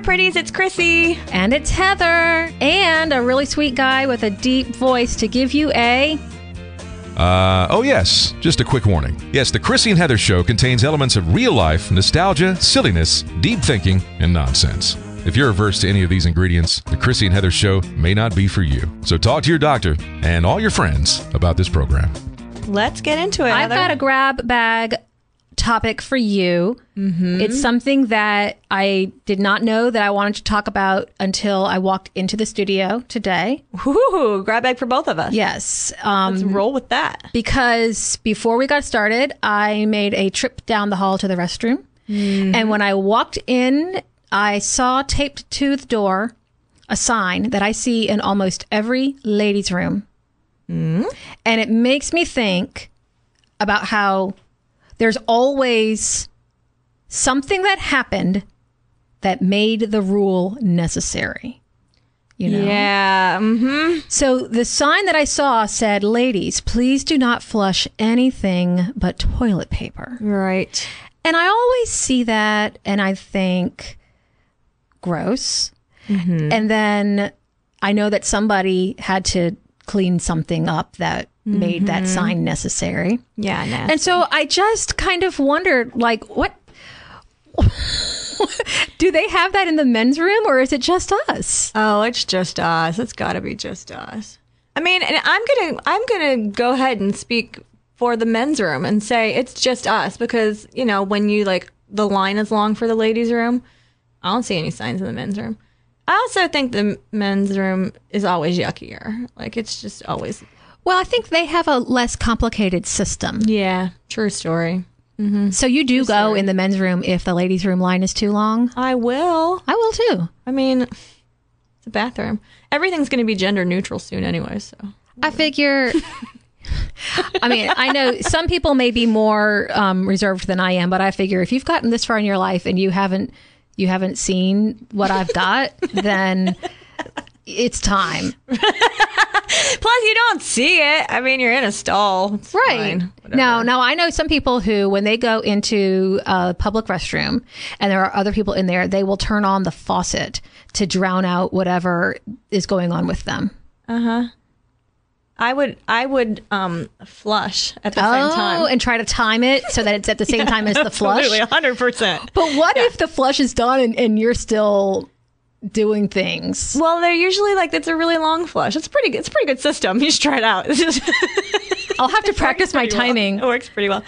there, pretties. It's Chrissy. And it's Heather. And a really sweet guy with a deep voice to give you a. Uh, oh, yes, just a quick warning. Yes, the Chrissy and Heather show contains elements of real life, nostalgia, silliness, deep thinking, and nonsense. If you're averse to any of these ingredients, the Chrissy and Heather show may not be for you. So talk to your doctor and all your friends about this program. Let's get into it. I've Heather. got a grab bag topic for you. Mm-hmm. It's something that I did not know that I wanted to talk about until I walked into the studio today. Ooh, grab bag for both of us. Yes. Um, Let's roll with that. because before we got started, I made a trip down the hall to the restroom. And when I walked in, I saw taped to the door a sign that I see in almost every ladies' room. And it makes me think about how there's always something that happened that made the rule necessary. You know? Yeah. Mm-hmm. So the sign that I saw said, "Ladies, please do not flush anything but toilet paper." Right. And I always see that and I think gross. And then I know that somebody had to clean something up that made that mm-hmm. sign necessary. Yeah. Nah. And so I just kind of wondered like what do they have that in the men's room or is it just us? Oh, it's just us. It's got to be just us. I mean, and I'm gonna I'm gonna go ahead and speak for the men's room and say it's just us because you know when you like the line is long for the ladies' room, I don't see any signs in the men's room. I also think the men's room is always yuckier. Like it's just always Well, I think they have a less complicated system. yeah, true story. So you do go in the men's room if the ladies' room line is too long? I will. I will too. I mean, it's a bathroom. Everything's going to be gender neutral soon anyway. So I figure. I mean, I know some people may be more um, reserved than I am, but I figure if you've gotten this far in your life and you haven't you haven't seen what I've got, then it's time. plus you don't see it. I mean, you're in a stall. It's Right. Now, now I know some people who, when they go into a public restroom and there are other people in there, they will turn on the faucet to drown out whatever is going on with them. Uh huh. I would I would um flush at the same time. Oh, and try to time it so that it's at the same time as the flush. Absolutely, hundred percent. But what if the flush is done and, and you're still doing things? Well, they're usually like it's a really long flush. It's pretty. It's a pretty good system. You should try it out. Just I'll have to practice my pretty well. timing. It works pretty well.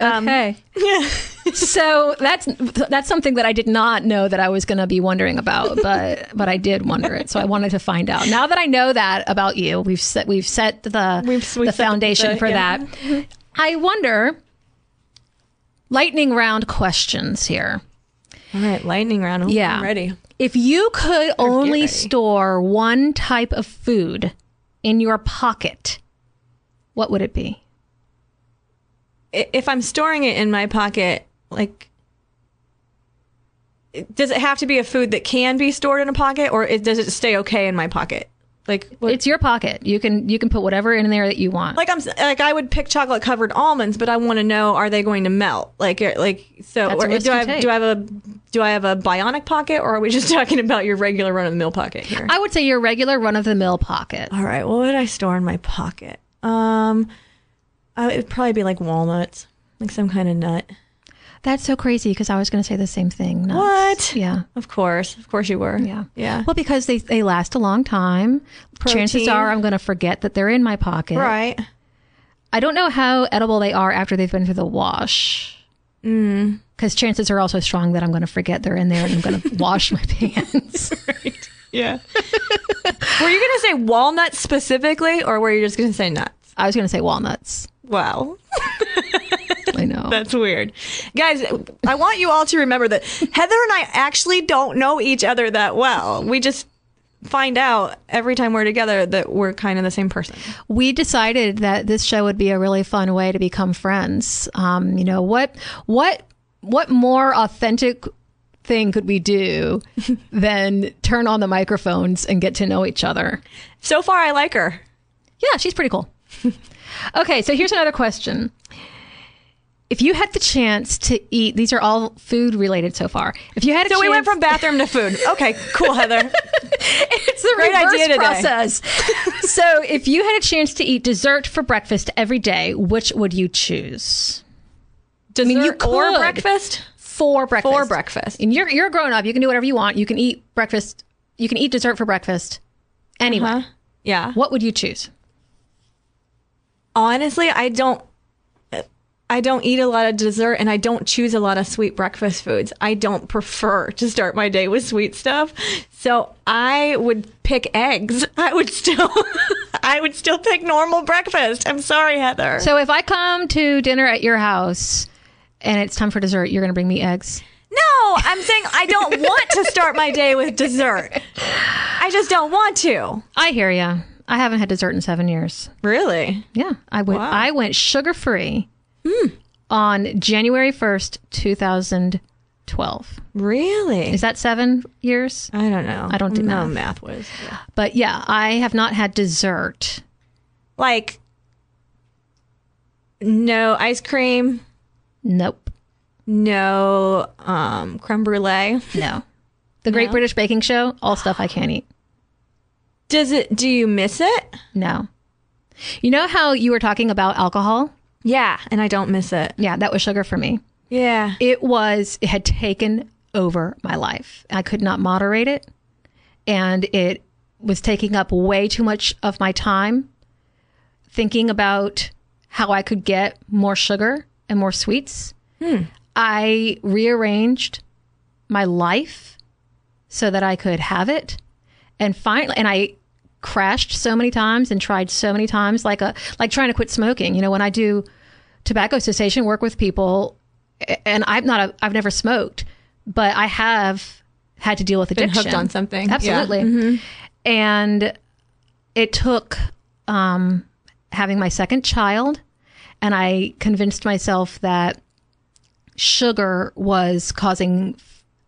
Um, Okay. Yeah. So that's that's something that I did not know that I was going to be wondering about, but but I did wonder it. So I wanted to find out. Now that I know that about you, we've set we've set the We've- we've the foundation the- for yeah. that. I wonder. Lightning round questions here. All right, lightning round. Ooh, Yeah. I'm ready. If you could only ready. store one type of food in your pocket, what would it be? If I'm storing it in my pocket, like, does it have to be a food that can be stored in a pocket, or it, does it stay okay in my pocket? Like, what, It's your pocket. You can you can put whatever in there that you want. like I'm like I would pick chocolate covered almonds, but I want to know are they going to melt? Like uh, like so or do I take. do I have a do I have a bionic pocket or are we just talking about your regular run of the mill pocket here? I would say your regular run of the mill pocket. All right, Well, what would I store in my pocket? Um, I, it'd probably be like walnuts, like some kind of nut. That's so crazy because I was going to say the same thing. Nuts. What? Yeah. Of course, of course you were. Yeah. yeah. Well, because they, they last a long time. Chances are I'm going to forget that they're in my pocket. Right. I don't know how edible they are after they've been through the wash. Mm. Because chances are also strong that I'm going to forget they're in there and I'm going to wash my pants. Yeah. were you gonna say walnuts specifically, or were you just gonna say nuts? I was going to say walnuts. Wow. I know. That's weird. Guys, I want you all to remember that Heather and I actually don't know each other that well. We just find out every time we're together that we're kind of the same person. we decided that this show would be a really fun way to become friends. Um, you know what? What? What more authentic thing could we do than turn on the microphones and get to know each other? So far, I like her. Yeah, she's pretty cool. okay, so here's another question. If you had the chance to eat, these are all food related so far. If you had a So chance, we went from bathroom to food. Okay, cool, Heather. it's the Great reverse idea today. process. so if you had a chance to eat dessert for breakfast every day, which would you choose? Dessert mean, you or breakfast? For breakfast. For breakfast. And you're you're grown up. You can do whatever you want. You can eat breakfast. You can eat dessert for breakfast. Anyway, Huh? Yeah. what would you choose? Honestly, I don't. I don't eat a lot of dessert and I don't choose a lot of sweet breakfast foods. I don't prefer to start my day with sweet stuff. So I would pick eggs. I would still I would still pick normal breakfast. I'm sorry, Heather. So if I come to dinner at your house and it's time for dessert, you're going to bring me eggs. no, I'm saying I don't want to start my day with dessert. I just don't want to. I hear ya. I haven't had dessert in seven years. Really? Yeah, I went. Wow. I went sugar on January first, two thousand twelve. Really? Is that seven years? I don't know. I don't do know math. math was. But yeah, I have not had dessert. Like no ice cream, Nope. no um creme brulee. No. The Great No? British Baking Show, all stuff I can't eat. Does it do you miss it? No. You know how you were talking about alcohol? Yeah, and I don't miss it. Yeah, that was sugar for me. Yeah. It was, it had taken over my life. I could not moderate it. And it was taking up way too much of my time thinking about how I could get more sugar and more sweets. Hmm. I rearranged my life so that I could have it. And finally, and I crashed so many times and tried so many times, like a like trying to quit smoking. You know, when I do tobacco cessation work with people, and I'm not a, I've never smoked, but I have had to deal with Been addiction. hooked on something. Yeah. Absolutely. And it took um, having my second child, and I convinced myself that sugar was causing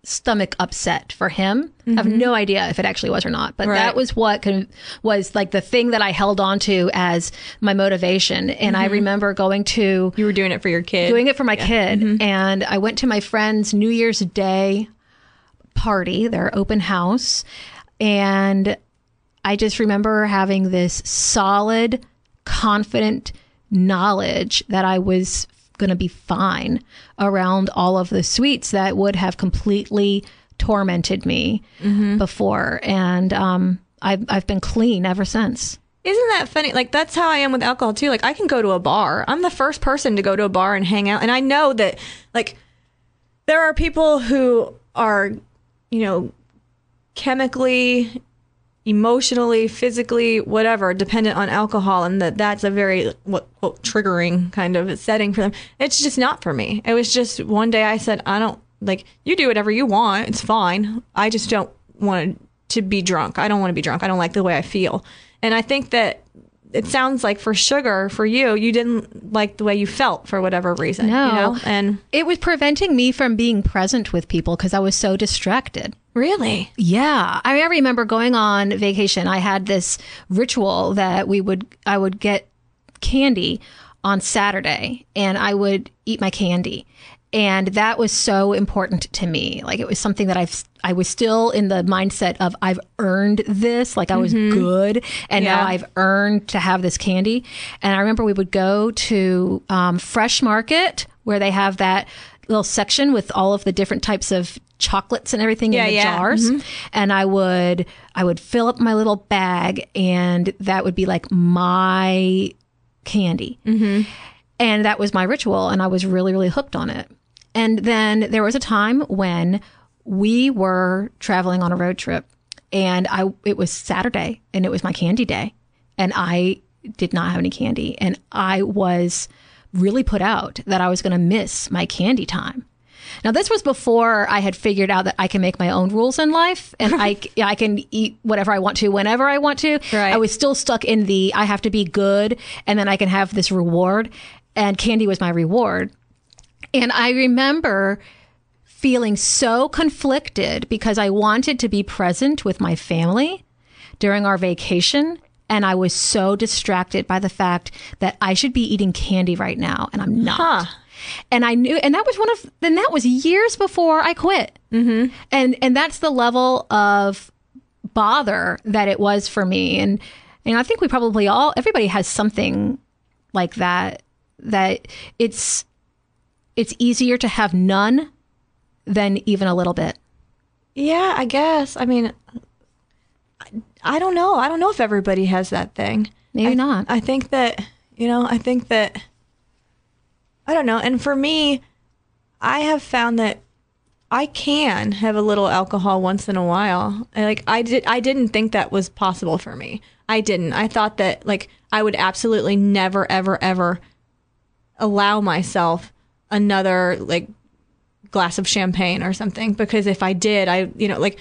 stomach upset for him. I have mm-hmm. no idea if it actually was or not, but Right. that was what con- was like the thing that I held on to as my motivation. And I mm-hmm. remember going to You were doing it for your kid. doing it for my kid. Mm-hmm. And I went to my friend's New Year's Day party, their open house. And I just remember having this solid, confident knowledge that I was going to be fine around all of the sweets that would have completely tormented me before. And um, I've, I've been clean ever since. Isn't that funny? Like that's how I am with alcohol too. Like I can go to a bar. I'm the first person to go to a bar and hang out. And I know that like there are people who are, you know, chemically, emotionally, physically, whatever, dependent on alcohol and that that's a very what quote triggering kind of setting for them. It's just not for me. It was just one day I said, I don't like you do whatever you want. It's fine. I just don't want to be drunk. I don't want to be drunk. I don't like the way I feel. And I think that it sounds like for sugar, for you, you didn't like the way you felt for whatever reason. No. You know? And It was preventing me from being present with people because I was so distracted. Really? Yeah, I, mean, I remember going on vacation. I had this ritual that we would I would get candy on Saturday and I would eat my candy. And that was so important to me. Like it was something that I've I was still in the mindset of I've earned this, like I was good and now I've earned to have this candy. And I remember we would go to um, Fresh Market where they have that little section with all of the different types of chocolates and everything Yeah, in the yeah. jars. Mm-hmm. And i would i would fill up my little bag and that would be like my candy. Mm-hmm. And that was my ritual and i was really really hooked on it. And then there was a time when we were traveling on a road trip and i it was saturday and it was my candy day and i did not have any candy and i was really put out that i was going to miss my candy time now, this was before I had figured out that I can make my own rules in life and I, I can eat whatever I want to whenever I want to. Right. I was still stuck in the I have to be good and then I can have this reward. And candy was my reward. And I remember feeling so conflicted because I wanted to be present with my family during our vacation. And I was so distracted by the fact that I should be eating candy right now and I'm not. Huh. and I knew, and that was one of, then that was years before I quit. Mm-hmm. And, and that's the level of bother that it was for me. And, and I think we probably all, everybody has something like that, that it's, it's easier to have none than even a little bit. Yeah, I guess. I mean, I, I don't know. I don't know if everybody has that thing. Maybe I, not. I think that, you know, I think that, I don't know. And for me, I have found that I can have a little alcohol once in a while. And, like I did I didn't think that was possible for me. I didn't. I thought that like I would absolutely never ever ever allow myself another like glass of champagne or something because if I did, I you know like I-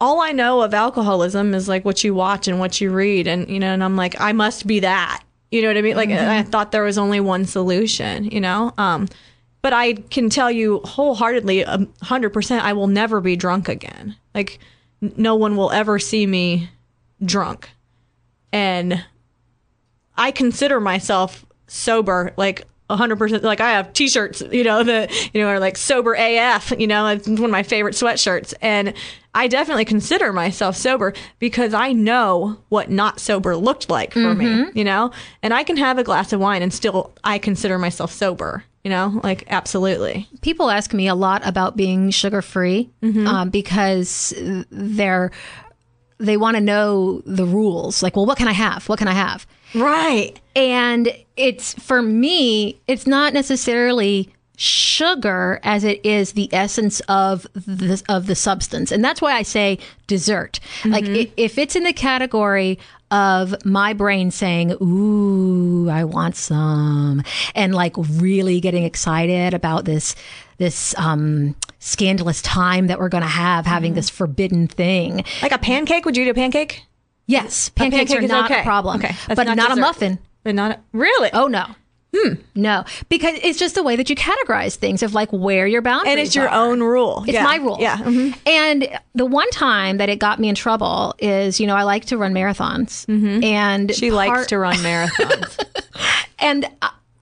all I know of alcoholism is like what you watch and what you read and you know and I'm like I must be that. You know what I mean? Like I thought there was only one solution, you know? Um but I can tell you wholeheartedly, a hundred percent, I will never be drunk again. Like, n- no one will ever see me drunk, and I consider myself sober. Like a hundred percent. Like I have T-shirts, you know, that you know are like sober AF. You know, it's one of my favorite sweatshirts, and I definitely consider myself sober because I know what not sober looked like for me. You know, and I can have a glass of wine and still I consider myself sober. You know, like absolutely. people ask me a lot about being sugar free um, because they're they want to know the rules like well what can i have what can i have Right. and it's for me it's not necessarily sugar as it is the essence of the of the substance. And that's why i say dessert. Like i if it's in the category of my brain saying ooh i want some and like really getting excited about this this um scandalous time that we're going to have having this forbidden thing. Like a pancake? Would you eat a pancake? yes. Pancakes pancake are is not okay. a problem. Okay. But not not, a muffin But not really. Oh no. Hmm. No, because it's just the way that you categorize things of like where your boundaries are. and it's your are. own rule. It's Yeah. my rule. Yeah. mhm. And the one time that it got me in trouble is, you know, I like to run marathons, and Mm-hmm. She likes to run marathons. and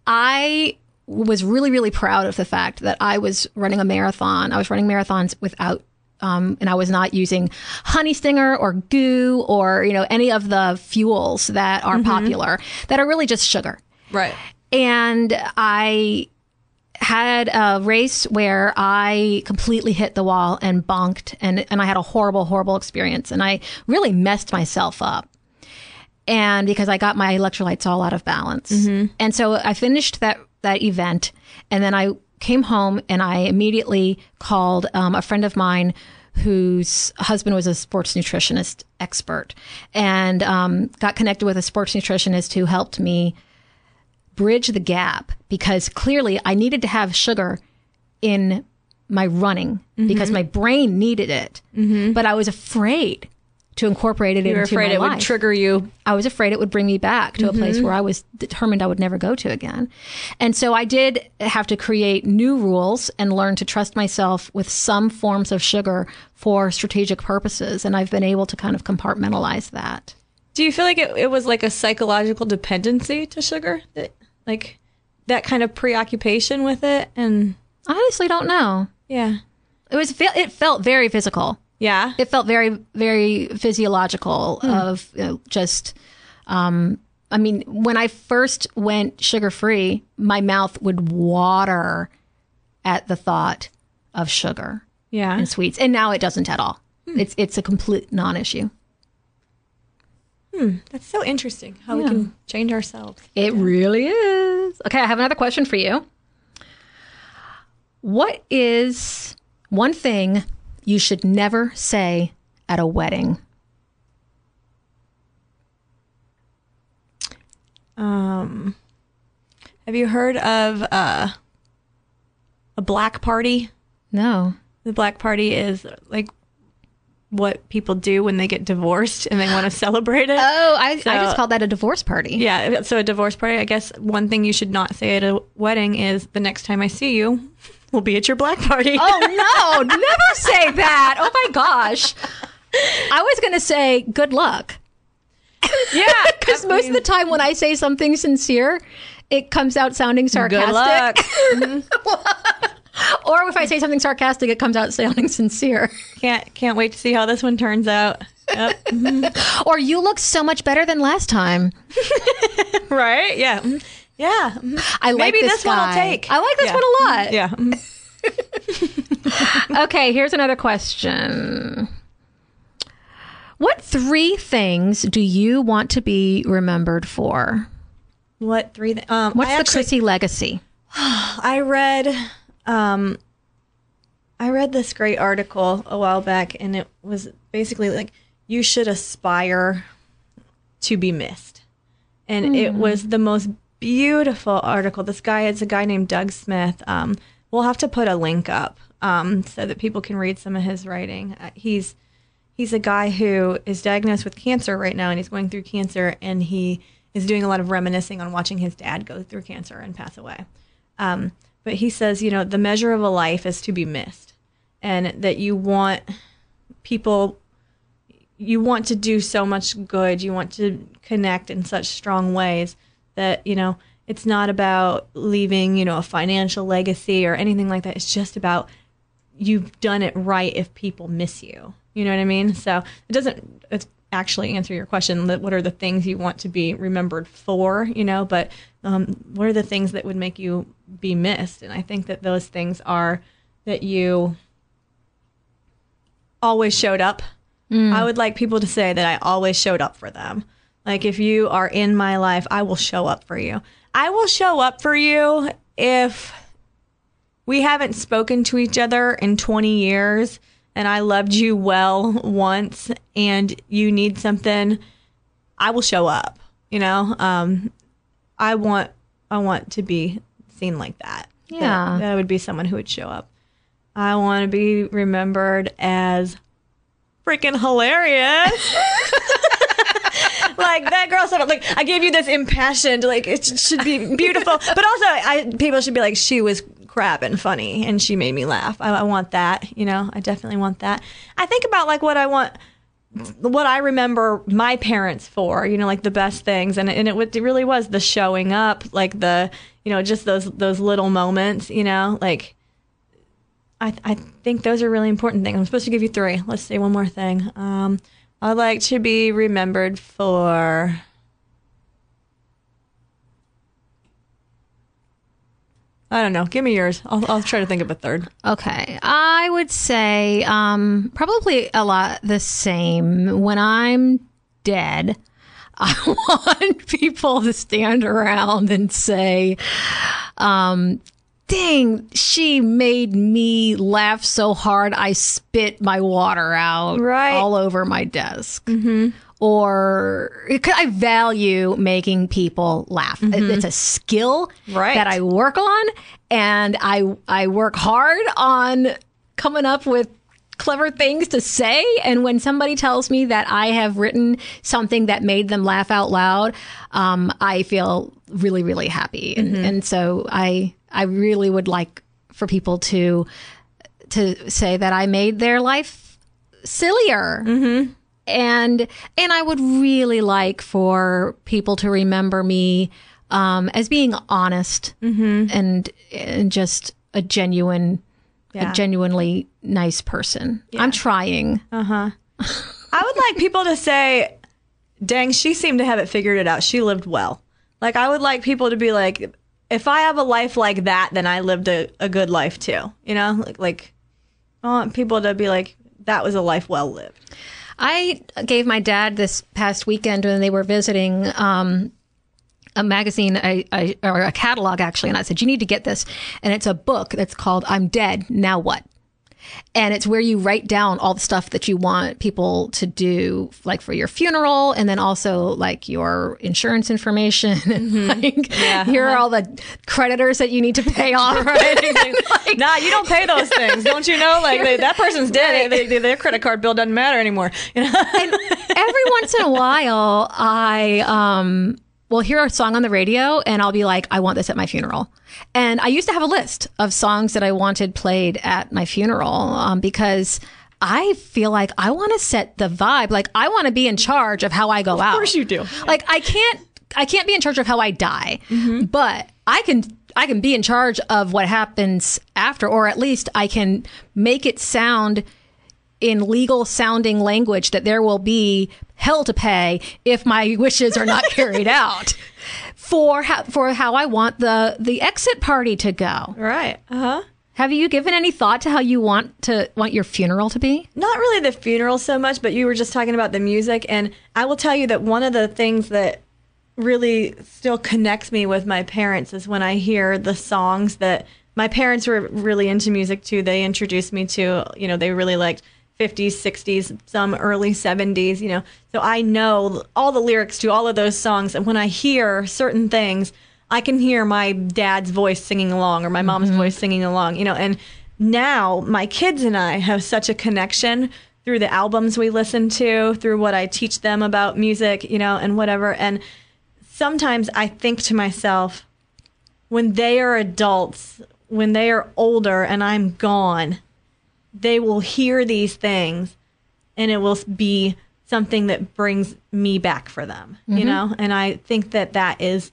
I was really, really proud of the fact that I was running a marathon. I was running marathons without, um, and I was not using honey stinger or GU or, you know, any of the fuels that are popular that are really just sugar. right. And I had a race where I completely hit the wall and bonked and, and I had a horrible, horrible experience. And I really messed myself up. And because I got my electrolytes all out of balance. And so I finished that, that event and then I came home and I immediately called um, a friend of mine whose husband was a sports nutritionist expert and um, got connected with a sports nutritionist who helped me bridge the gap because clearly I needed to have sugar in my running because my brain needed it, but I was afraid to incorporate it You were into afraid my it life. would trigger you. I was afraid it would bring me back to a place mm-hmm. where I was determined I would never go to again. And so I did have to create new rules and learn to trust myself with some forms of sugar for strategic purposes. And I've been able to kind of compartmentalize that. Do you feel like it, it was like a psychological dependency to sugar? That, like that kind of preoccupation with it? And I honestly don't know. yeah. It was it felt very physical. Yeah. It felt very very physiological of you know, just um I mean, when I first went sugar free, my mouth would water at the thought of sugar yeah. and sweets, and now it doesn't at all. It's it's a complete non-issue. Hmm. That's so interesting how we can change ourselves. It really is. Okay, I have another question for you. What is one thing you should never say at a wedding? Um, have you heard of uh, a black party? No. The black party is like what people do when they get divorced and they want to celebrate it. Oh, I, I just called that a divorce party. Yeah, so a divorce party. I guess one thing you should not say at a wedding is the next time I see you, we'll be at your black party. Oh no, never say that. Oh my gosh. I was going to say good luck. yeah, Because most of the time when I say something sincere, it comes out sounding sarcastic. Good luck. Mm-hmm. Or if I say something sarcastic, it comes out sounding sincere. can't can't wait to see how this one turns out. Yep. Mm-hmm. Or you look so much better than last time. right? Yeah. Mm-hmm. Yeah. Mhm. I like Maybe this, this one will take. I like this Yeah. one a lot. Yeah. Mhm. Okay, here's another question. What three things do you want to be remembered for? What three? Th- um, What's I the actually- Chrissy legacy? I read um I read this great article a while back and it was basically like you should aspire to be missed. And it was the most beautiful article. This guy is a guy named Doug Smith. Um we'll have to put a link up um so that people can read some of his writing. Uh, he's he's a guy who is diagnosed with cancer right now and he's going through cancer and he is doing a lot of reminiscing on watching his dad go through cancer and pass away. Um, but he says, you know, the measure of a life is to be missed, and that you want people, you want to do so much good, you want to connect in such strong ways that, you know, it's not about leaving, you know, a financial legacy or anything like that. It's just about you've done it right if people miss you. You know what I mean? So it doesn't it's actually answer your question that what are the things you want to be remembered for, you know, but um, what are the things that would make you be missed? And I think that those things are that you always showed up. I would like people to say that I always showed up for them. Like if you are in my life, I will show up for you. I will show up for you if we haven't spoken to each other in 20 years and I loved you well once and you need something, I will show up. You know, um, I want I want to be seen like that. That- Yeah. that, I would be someone who would show up. I want to be remembered as freaking hilarious. like that girl said, like I gave you this impassioned, like it should be beautiful, but also I people should be like she was crap and funny and she made me laugh. I, I want that, you know. I definitely want that. I think about like what I want, what I remember my parents for, you know, like the best things, and and it, it really was the showing up, like the you know just those those little moments, you know, like. I, I think those are really important things. I'm supposed to give you three. Let's say one more thing. Um, I'd like to be remembered for. I don't know. Give me yours. I'll, I'll try to think of a third. Okay. I would say um, probably a lot the same. When I'm dead, I want people to stand around and say, um, dang, she made me laugh so hard I spit my water out Right. all over my desk. Mm-hmm. Or 'cause I value making people laugh. It- It's a skill Right. that I work on, and I I work hard on coming up with clever things to say. And when somebody tells me that I have written something that made them laugh out loud, um, I feel really really happy. And, and so I I really would like for people to to say that I made their life sillier. And and I would really like for people to remember me um, as being honest and and just a genuine, Yeah. a genuinely nice person. I'm trying. Uh huh. I would like people to say, dang, she seemed to have it figured it out. She lived well. Like, I would like people to be like, if I have a life like that, then I lived a, a good life too. You know? Like, like, I want people to be like, that was a life well lived. I gave my dad this past weekend when they were visiting um, a magazine, a, or a catalog actually, and I said, "You need to get this." And it's a book that's called "I'm Dead Now What." And it's where you write down all the stuff that you want people to do, like for your funeral, and then also like your insurance information, and like here are all the creditors that you need to pay off. Like, nah, you don't pay those things, don't you know? Like they, that person's dead. They, they, their credit card bill doesn't matter anymore. You know? every once in a while, I um will hear a song on the radio and I'll be like, I want this at my funeral. And I used to have a list of songs that I wanted played at my funeral um, because I feel like I want to set the vibe. Like I want to be in charge of how I go out. Of course you do. Like I can't. I can't be in charge of how I die, but I can I can be in charge of what happens after, or at least I can make it sound in legal sounding language that there will be hell to pay if my wishes are not carried out for how, for how I want the the exit party to go. Right. Uh huh. Have you given any thought to how you want to want your funeral to be? Not really the funeral so much, but you were just talking about the music. And I will tell you that one of the things that really still connects me with my parents is when I hear the songs that my parents were really into music too. They introduced me to, you know, they really liked 50s, 60s, some early 70s, you know. So I know all the lyrics to all of those songs. And when I hear certain things, I can hear my dad's voice singing along or my mom's mm-hmm. voice singing along, you know. And now my kids and I have such a connection through the albums we listen to, through what I teach them about music, you know, and whatever. And sometimes I think to myself, when they are adults, when they are older and I'm gone, they will hear these things and it will be something that brings me back for them, you know? And I think that that is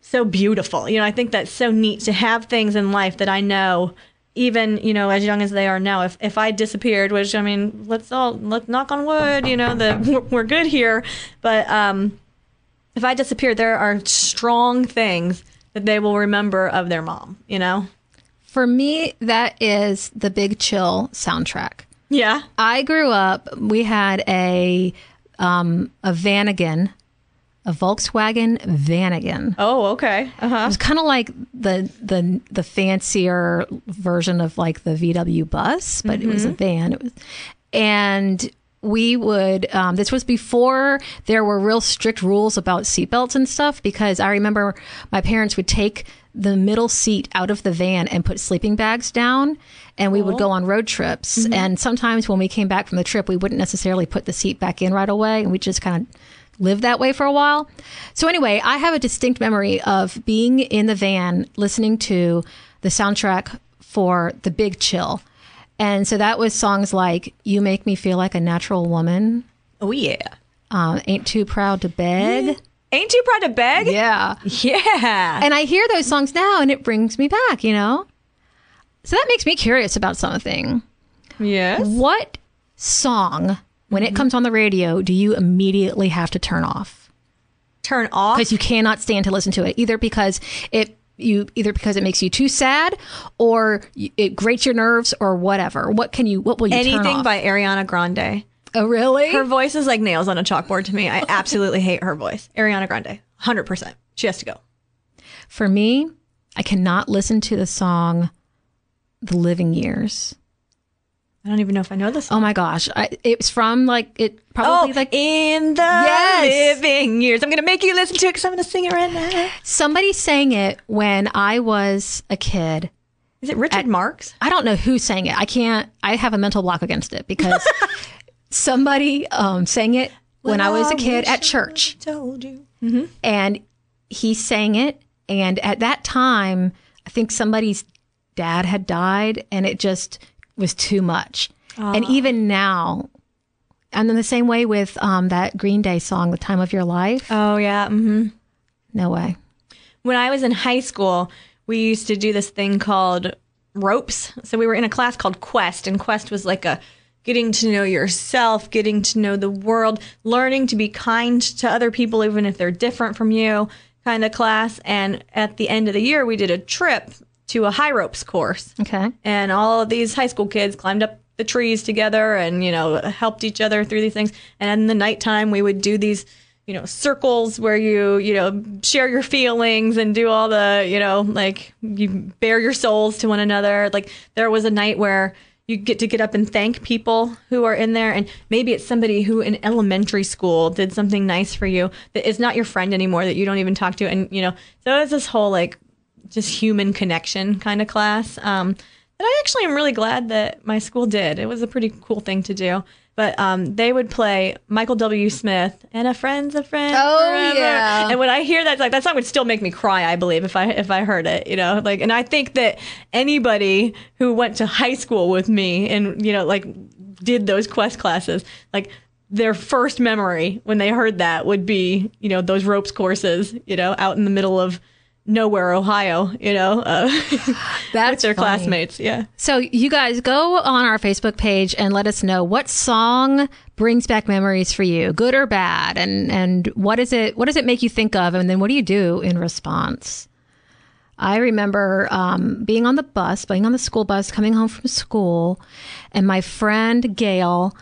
so beautiful. You know, I think that's so neat to have things in life that I know even, you know, as young as they are now, if, if I disappeared, which I mean, let's all let's knock on wood, you know, that we're, we're good here. But um, if I disappeared, there are strong things that they will remember of their mom, you know? For me, that is the Big Chill soundtrack. Yeah. I grew up. We had a um, a Vanagon, a Volkswagen Vanagon. Oh, okay. Uh-huh. It was kind of like the the the fancier version of like the VW bus, but it was a van. It was, and we would. Um, this was before there were real strict rules about seatbelts and stuff. Because I remember my parents would take the middle seat out of the van and put sleeping bags down, and we would go on road trips. And sometimes when we came back from the trip, we wouldn't necessarily put the seat back in right away, and we just kind of lived that way for a while. So anyway, I have a distinct memory of being in the van listening to the soundtrack for The Big Chill. And so that was songs like You Make Me Feel Like a Natural Woman, Oh, yeah. uh, Ain't Too Proud to Beg. Ain't you proud to beg? Yeah. Yeah. And I hear those songs now and it brings me back, you know? So that makes me curious about something. yes. What song, when it mm-hmm. comes on the radio, do you immediately have to turn off? Turn off. because you cannot stand to listen to it either because it you either because it makes you too sad or it grates your nerves or whatever what can you what will you turn Anything by Ariana Grande. Oh really Her voice is like nails on a chalkboard to me. I absolutely hate her voice. Ariana Grande. 100%. She has to go. for me i cannot listen to the song the living years I don't even know if I know this oh song. oh my gosh I, it's from like it probably Oh, like in the Yes. living years. I'm going to make you listen to it because I'm going to sing it right now. somebody sang it when i was a kid Is it Richard Marx? I don't know who sang it. I can't. I have a mental block against it because somebody um, sang it when I was a kid at church, Told you. and he sang it. And at that time, I think somebody's dad had died, and it just was too much. And even now, and then the same way with um, that Green Day song, "The Time of Your Life." Oh, yeah. Mm-hmm. No way. when I was in high school, we used to do this thing called ropes. So we were in a class called Quest, and Quest was like a getting to know yourself, getting to know the world, learning to be kind to other people, even if they're different from you, kind of class. And at the end of the year, we did a trip to a high ropes course Okay. and all of these high school kids climbed up the trees together and you know helped each other through these things and in the nighttime we would do these you know circles where you you know share your feelings and do all the you know like you bare your souls to one another like there was a night where you get to get up and thank people who are in there and maybe it's somebody who in elementary school did something nice for you that is not your friend anymore that you don't even talk to and you know so it's this whole like just human connection kind of class um, that I actually am really glad that my school did. It was a pretty cool thing to do. But um, they would play Michael W. Smith and a friend's a friend. Oh, forever. yeah. And when I hear that, like that song would still make me cry. I believe if I if I heard it, you know, like, and I think that anybody who went to high school with me and you know, like, did those quest classes, like their first memory when they heard that would be, you know, those ropes courses, you know, out in the middle of nowhere, Ohio, you know, uh, with That's their funny. classmates. Yeah. So you guys go on our Facebook page and let us know what song brings back memories for you, good or bad, and and what is it? What does it make you think of? And then what do you do in response? I remember um, being on the bus, being on the school bus, coming home from school, and my friend Gail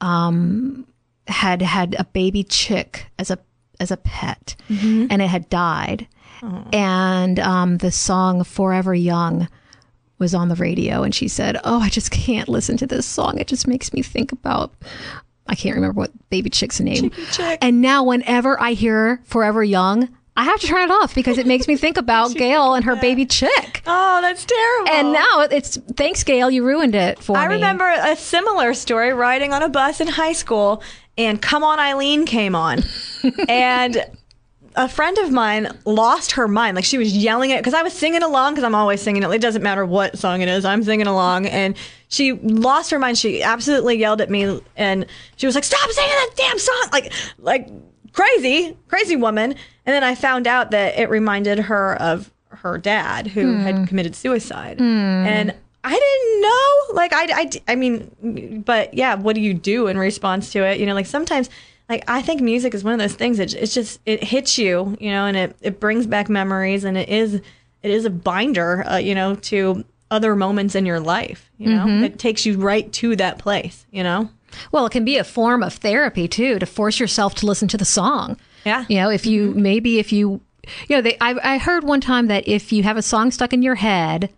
um, had had a baby chick as a as a pet, and it had died. And um, the song "Forever Young" was on the radio, and she said, "Oh, I just can't listen to this song. It just makes me think about." I can't remember what baby chick's name. Chick. And now, whenever I hear "Forever Young," I have to turn it off because it makes me think about Gail and her baby chick. Oh, that's terrible. And now it's thanks, Gail. You ruined it for I me. I remember a similar story riding on a bus in high school, and Come On Eileen came on. and a friend of mine lost her mind. Like she was yelling it because I was singing along because I'm always singing it. It doesn't matter what song it is, I'm singing along. And she lost her mind. She absolutely yelled at me and she was like, Stop singing that damn song! Like, like crazy, crazy woman. And then I found out that it reminded her of her dad who hmm. had committed suicide. Hmm. And I didn't know. Like, I, I, I mean, but yeah, what do you do in response to it? You know, like sometimes, like, I think music is one of those things that it's just, it hits you, you know, and it, it brings back memories and it is, it is a binder, uh, you know, to other moments in your life, you know, it takes you right to that place, you know? Well, it can be a form of therapy too to force yourself to listen to the song. Yeah. You know, if you maybe if you, you know, they, I, I heard one time that if you have a song stuck in your head,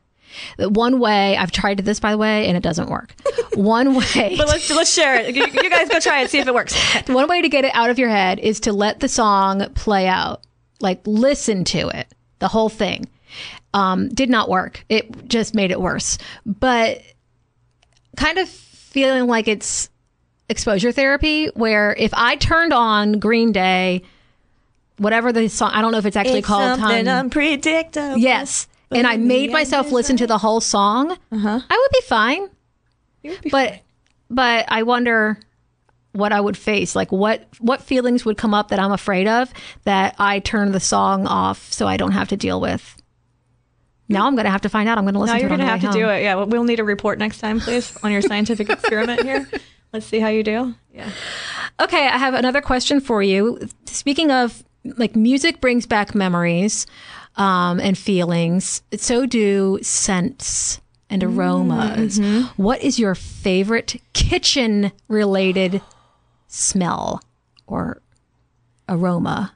one way I've tried this by the way, and it doesn't work. one way, But let's, let's share it. You, you guys go try it, see if it works. one way to get it out of your head is to let the song play out, like listen to it, the whole thing. Um, did not work. It just made it worse. But kind of feeling like it's exposure therapy, where if I turned on Green Day, whatever the song, I don't know if it's actually It's called something Time. unpredictable. Yes. And I made myself listen to the whole song. Uh-huh. I would be fine. but but I wonder what I would face. Like what what feelings would come up that I'm afraid of that I turn the song off so I don't have to deal with. Now I'm going to have to find out. I'm going to listen Now to you're it. going to have to do it. Yeah, we'll need a report next time, please, on your scientific experiment here. Let's see how you do. Yeah. Okay, I have another question for you. Speaking of like music brings back memories um, and feelings, so do scents and aromas. What is your favorite kitchen related smell or aroma?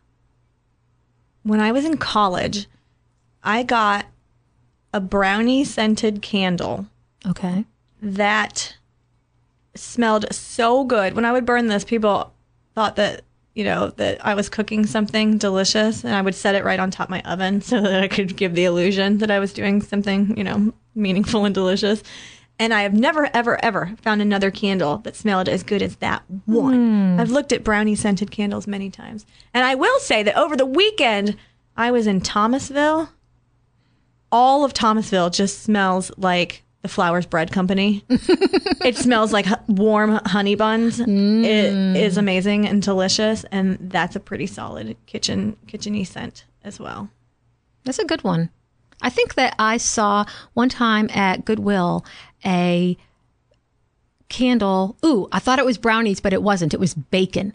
When I was in college, I got a brownie scented candle Okay. that smelled so good. When I would burn this, people thought that, you know, that I was cooking something delicious and I would set it right on top of my oven so that I could give the illusion that I was doing something, you know, meaningful and delicious. And I have never, ever, ever found another candle that smelled as good as that one. Hmm. I've looked at brownie scented candles many times. And I will say that over the weekend, I was in Thomasville all of Thomasville just smells like Flowers Bread Company. it smells like warm honey buns. It mm. is amazing and delicious, and that's a pretty solid kitchen kitcheny scent as well. That's a good one. I think that I saw one time at Goodwill a candle. Ooh, I thought it was brownies, but it wasn't. It was bacon.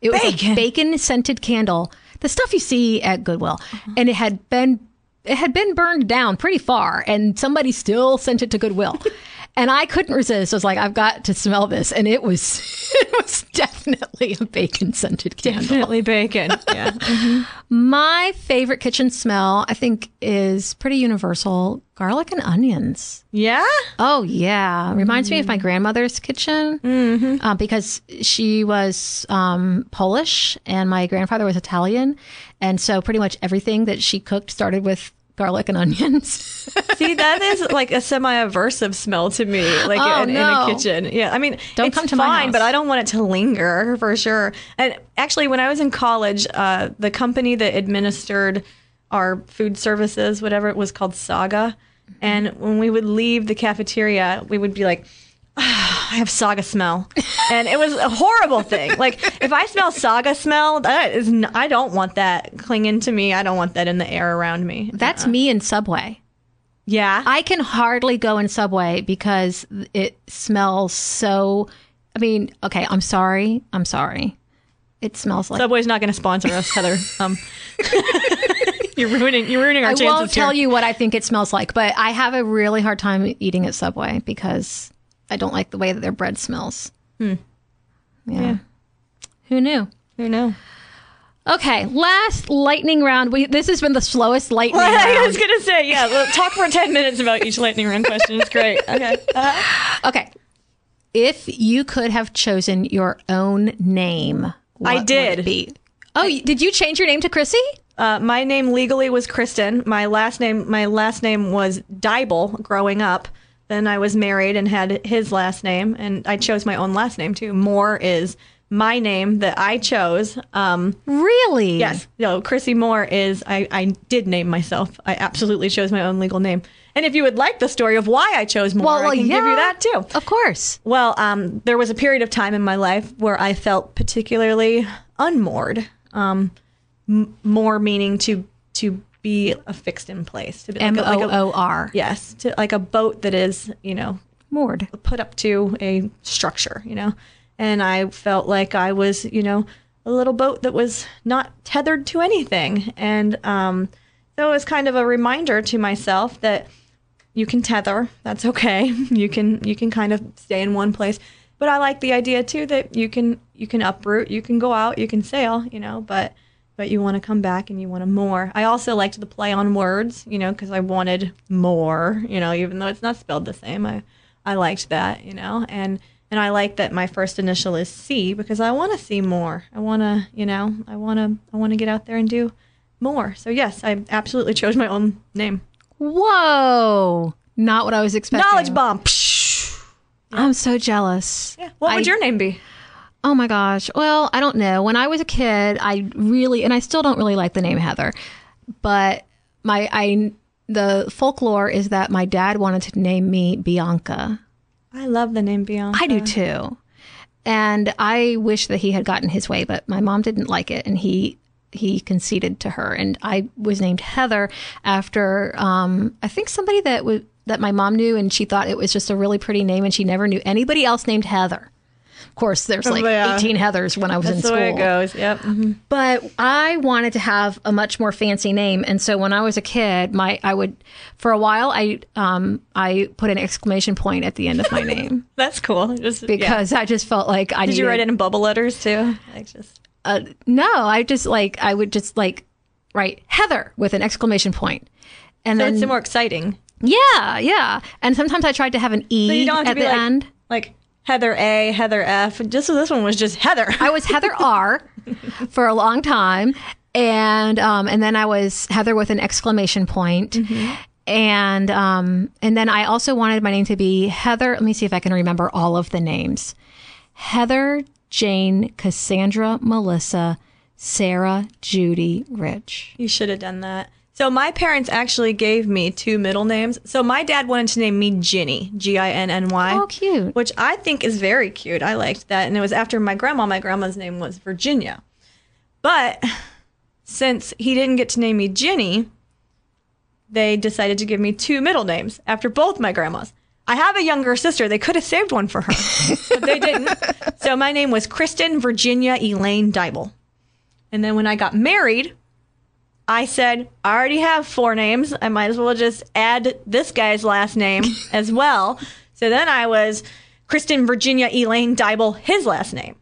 It was a bacon scented candle. The stuff you see at Goodwill. Uh-huh. And it had been it had been burned down pretty far and somebody still sent it to Goodwill. and I couldn't resist. I was like, I've got to smell this. And it was it was definitely a bacon scented candle. Definitely bacon. Yeah. My favorite kitchen smell, I think, is pretty universal garlic and onions. yeah. Oh, yeah. Reminds me of my grandmother's kitchen uh, because she was um, Polish and my grandfather was Italian. And so pretty much everything that she cooked started with garlic and onions. See, that is like a semi-aversive smell to me, like Oh, in, in a kitchen. Yeah, I mean, Don't it's come to my fine, house. but I don't want it to linger for sure. And actually, when I was in college, uh, the company that administered our food services, whatever it was called, Saga, and when we would leave the cafeteria, we would be like. I have saga smell, and it was a horrible thing. Like if I smell saga smell, that is n- I don't want that clinging to me. I don't want that in the air around me. That's me in Subway. yeah. I can hardly go in Subway because it smells so. I mean, okay, I'm sorry. I'm sorry. It smells like. Subway's not going to sponsor us, Heather. Um, you're ruining you're ruining our I chances won't tell here. you what I think it smells like, but I have a really hard time eating at Subway because I don't like the way that their bread smells. Yeah. Yeah. Who knew? Who knew? Okay, last lightning round. We this has been the slowest lightning I round. was going to say, yeah. Well, talk for ten minutes about each lightning round question. It's great. Okay. Uh-huh. Okay. If you could have chosen your own name, what I would did. it be? Oh, you- did you change your name to Chrissy? Uh, my name legally was Kristen. My last name, my last name was Dybel growing up. Then I was married and had his last name, and I chose my own last name too. Moore is my name that I chose. Um, Really? yes, no, Chrissy Moore is. I, I did name myself. I absolutely chose my own legal name. And if you would like the story of why I chose Moore, Well, I can give you that too. Of course. Well, um, there was a period of time in my life where I felt particularly unmoored. Um, m- more meaning to to be affixed in place. To be M like a- like O a- O R. Yes, to like a boat that is you know Moored. put up to a structure. You know, and I felt like I was you know a little boat that was not tethered to anything, and um, so it was kind of a reminder to myself that you can tether that's okay you can you can kind of stay in one place but i like the idea too that you can you can uproot you can go out you can sail you know but but you want to come back and you want to more i also liked the play on words you know because i wanted more you know even though it's not spelled the same i i liked that you know and and i like that my first initial is c because i want to see more i want to you know i want to i want to get out there and do more so yes i absolutely chose my own name Whoa. Not what I was expecting. knowledge bomb Psh. I'm so jealous. Yeah. What would I- your name be? Oh my gosh. Well, I don't know. When I was a kid, I really, and I still don't really like the name Heather, but my, I, the folklore is that my dad wanted to name me Bianca. I love the name Bianca. I do too. And I wish that he had gotten his way, but my mom didn't like it and he he conceded to her and I was named Heather after um I think somebody that was that my mom knew and she thought it was just a really pretty name and she never knew anybody else named Heather. Of course, there's like Yeah. 18 Heathers when I was That's in the school. way it goes. Yep. Mhm. But I wanted to have a much more fancy name, and so when I was a kid, my I would for a while I um I put an exclamation point at the end of my name That's cool. Just, yeah. because I just felt like I Did you write it in bubble letters too? Like just Uh, no, I just like I would just like write Heather with an exclamation point, and so then it's more exciting. yeah, yeah. And sometimes I tried to have an e So you don't have to at the like, end. like Heather A, Heather F. Just so this one was just Heather. I was Heather R for a long time, and um, and then I was Heather with an exclamation point. Mm-hmm. And um, and then I also wanted my name to be Heather. Let me see if I can remember all of the names: Heather, Jane, Cassandra, Melissa, Sarah, Judy, Rich. you should have done that. So my parents actually gave me two middle names. So my dad wanted to name me Ginny, G I N N Y. Oh, cute. Which I think is very cute. I liked that. And it was after my grandma. My grandma's name was Virginia. But since he didn't get to name me Ginny, they decided to give me two middle names after both my grandmas. I have a younger sister. They could have saved one for her, but they didn't. So my name was Kristen Virginia Elaine Dybel. And then when I got married, I said, I already have four names. I might as well just add this guy's last name as well. So then I was Kristen Virginia Elaine Dybel, his last name.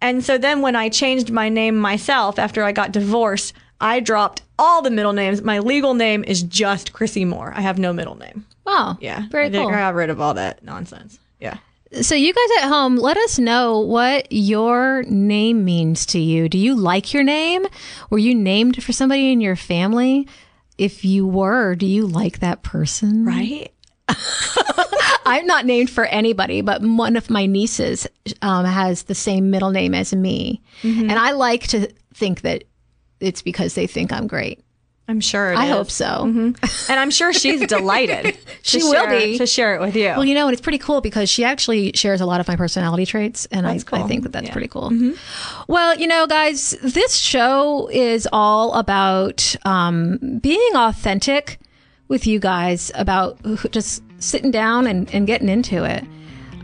And so then when I changed my name myself after I got divorced, I dropped all the middle names. My legal name is just Chrissy Moore. I have no middle name. Wow. Yeah. Very I cool. I got rid of all that nonsense. Yeah. So, you guys at home, let us know what your name means to you. Do you like your name? Were you named for somebody in your family? If you were, do you like that person? Right? I'm not named for anybody, but one of my nieces um, has the same middle name as me. Mm-hmm. And I like to think that it's because they think I'm great. I'm sure I is. hope so. And I'm sure she's delighted. She will share- be. to share it with you. Well, you know, and it's pretty cool because she actually shares a lot of my personality traits, and I, cool. I think that that's Yeah. pretty cool. Well, you know, guys, this show is all about um, being authentic with you guys, about just sitting down and, and getting into it.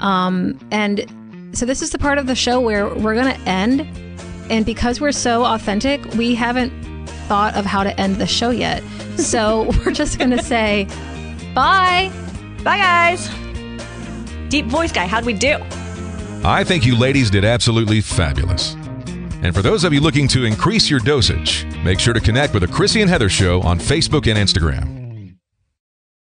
Um, and so this is the part of the show where we're going to end. And because we're so authentic, we haven't thought of how to end the show yet. So we're just going to say bye. Bye, guys. Deep voice guy, how'd we do? I think you ladies did absolutely fabulous. And for those of you looking to increase your dosage, make sure to connect with the Chrissy and Heather Show on Facebook and Instagram.